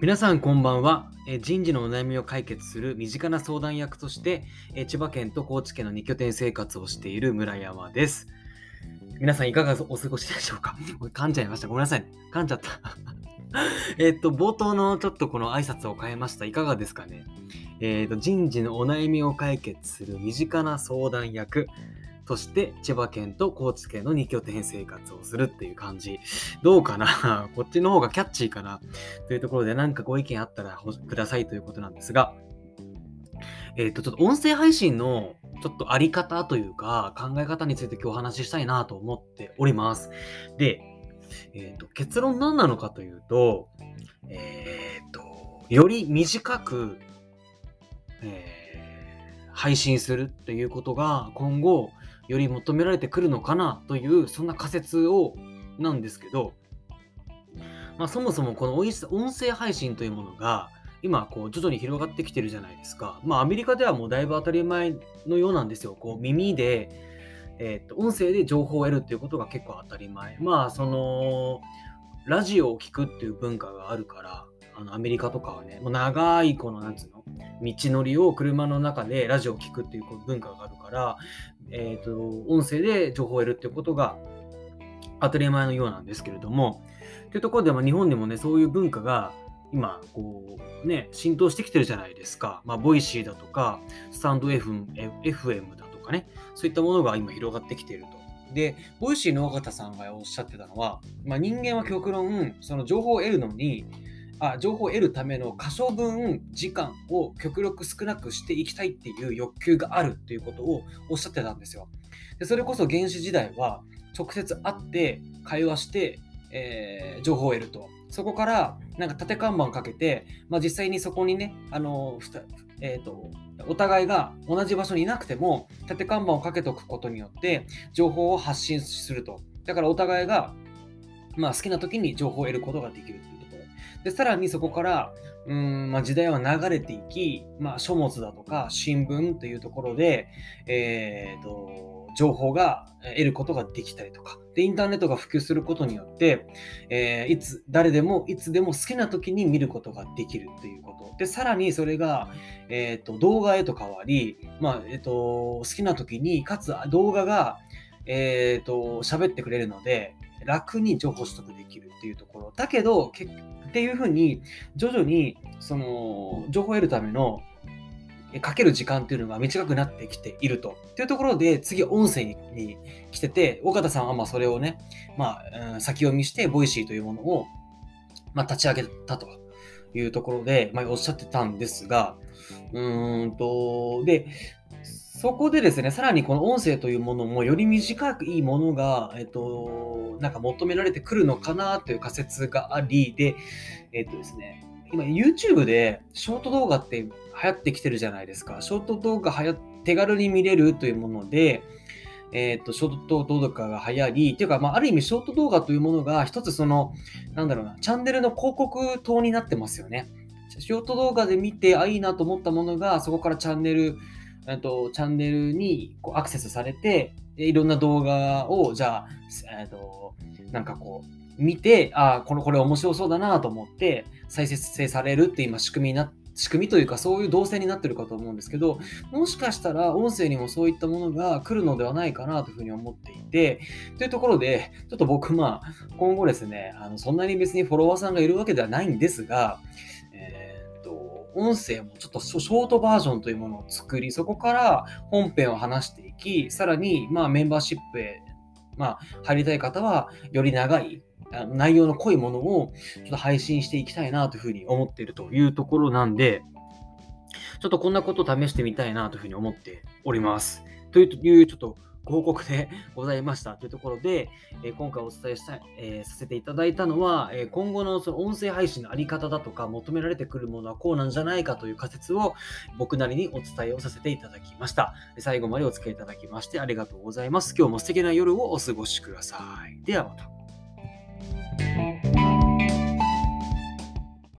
皆さんこんばんは。人事のお悩みを解決する身近な相談役として、千葉県と高知県の2拠点生活をしている村山です。皆さんいかがお過ごしでしょうか？噛んじゃいました。ごめんなさい。噛んじゃった。えっと、冒頭のちょっとこの挨拶を変えました。いかがですかね？えっ、と、人事のお悩みを解決する身近な相談役として、千葉県と高知県の2拠点生活をするっていう感じ。どうかな？こっちの方がキャッチーかな？というところで何かご意見あったらくださいということなんですが、えっ、と、ちょっと音声配信のちょっとあり方というか考え方について今日お話ししたいなと思っております。で、えっ、と、結論何なのかというと、えっ、と、より短く、えー配信するっていうことが今後より求められてくるのかなというそんな仮説をなんですけど、まあ、そもそもこの音声配信というものが今こう徐々に広がってきてるじゃないですか。まあアメリカではもうだいぶ当たり前のようなんですよ。こう耳で、えーと音声で情報を得るっていうことが結構当たり前。まあそのラジオを聞くっていう文化があるからあのアメリカとかはねもう長いこのなんつうの道のりを車の中でラジオを聞くっていう文化があるから、えー、と音声で情報を得るっていうことが当たり前のようなんですけれどもというところで、まあ、日本でもねそういう文化が今こうね浸透してきてるじゃないですか、まあ、 Voicy だとかスタンド FM, FM だとかねそういったものが今広がってきていると。で、 Voicy の緒方さんがおっしゃってたのは、まあ、人間は極論、その情報を得るのに、あ情報を得るための可処分時間を極力少なくしていきたいっていう欲求があるっていうことをおっしゃってたんですよ。でそれこそ原始時代は直接会って会話して、えー情報を得ると。そこからなんか縦看板かけて、まあ、実際にそこにね、あのえー、とお互いが同じ場所にいなくても縦看板をかけておくことによって情報を発信すると。だからお互いが、まあ、好きな時に情報を得ることができるという。で、さらにそこから、うんまあ、時代は流れていき、まあ、書物だとか新聞というところで、えー、と情報が得ることができたりとかでインターネットが普及することによって、えーいつ誰でもいつでも好きな時に見ることができるということ。でさらにそれが、えー、と動画へと変わり、まあえー、と好きな時にかつ動画が、えー、と喋ってくれるので楽に情報取得できるっていうところだけどけっていうふうに徐々にその情報を得るためのかける時間っていうのが短くなってきていると。っていうところで次音声に来てて緒方さんはまあそれをね、まあ先読みして Voicy というものを、まあ、立ち上げたというところで、まあ、おっしゃってたんですがうーんとでそこでですね、さらにこの音声というものもより短くいいものが、えっと、なんか求められてくるのかなという仮説があり、で、えっとですね、今 YouTube でショート動画って流行ってきてるじゃないですか。ショート動画はや手軽に見れるというもので、えっと、ショート動画が流行り、っていうか、まあ、ある意味ショート動画というものが一つその、なんだろうな、チャンネルの広告塔になってますよね。ショート動画で見て、あ、いいなと思ったものが、そこからチャンネル、えっと、チャンネルにこうアクセスされて、いろんな動画を、じゃあ、えっと、なんかこう、見て、ああ、この、これ面白そうだなと思って、再生成されるって今仕組みにな仕組みというかそういう動線になってるかと思うんですけど、もしかしたら音声にもそういったものが来るのではないかなというふうに思っていて、というところで、ちょっと僕、まあ、今後ですね、あのそんなに別にフォロワーさんがいるわけではないんですが、音声もちょっとショートバージョンというものを作り、そこから本編を話していき、さらに、まあ、メンバーシップへ、まあ、入りたい方は、より長い、内容の濃いものをちょっと配信していきたいなというふうに思っているというところなんで、ちょっとこんなことを試してみたいなというふうに思っております。という、ちょっと報告でございましたというところで、え今回お伝えした、えさせていただいたのは、え今後のその音声配信のあり方だとか求められてくるものはこうなんじゃないかという仮説を僕なりにお伝えをさせていただきました。最後までお付き合いいただきましてありがとうございます。今日も素敵な夜をお過ごしください。ではまた。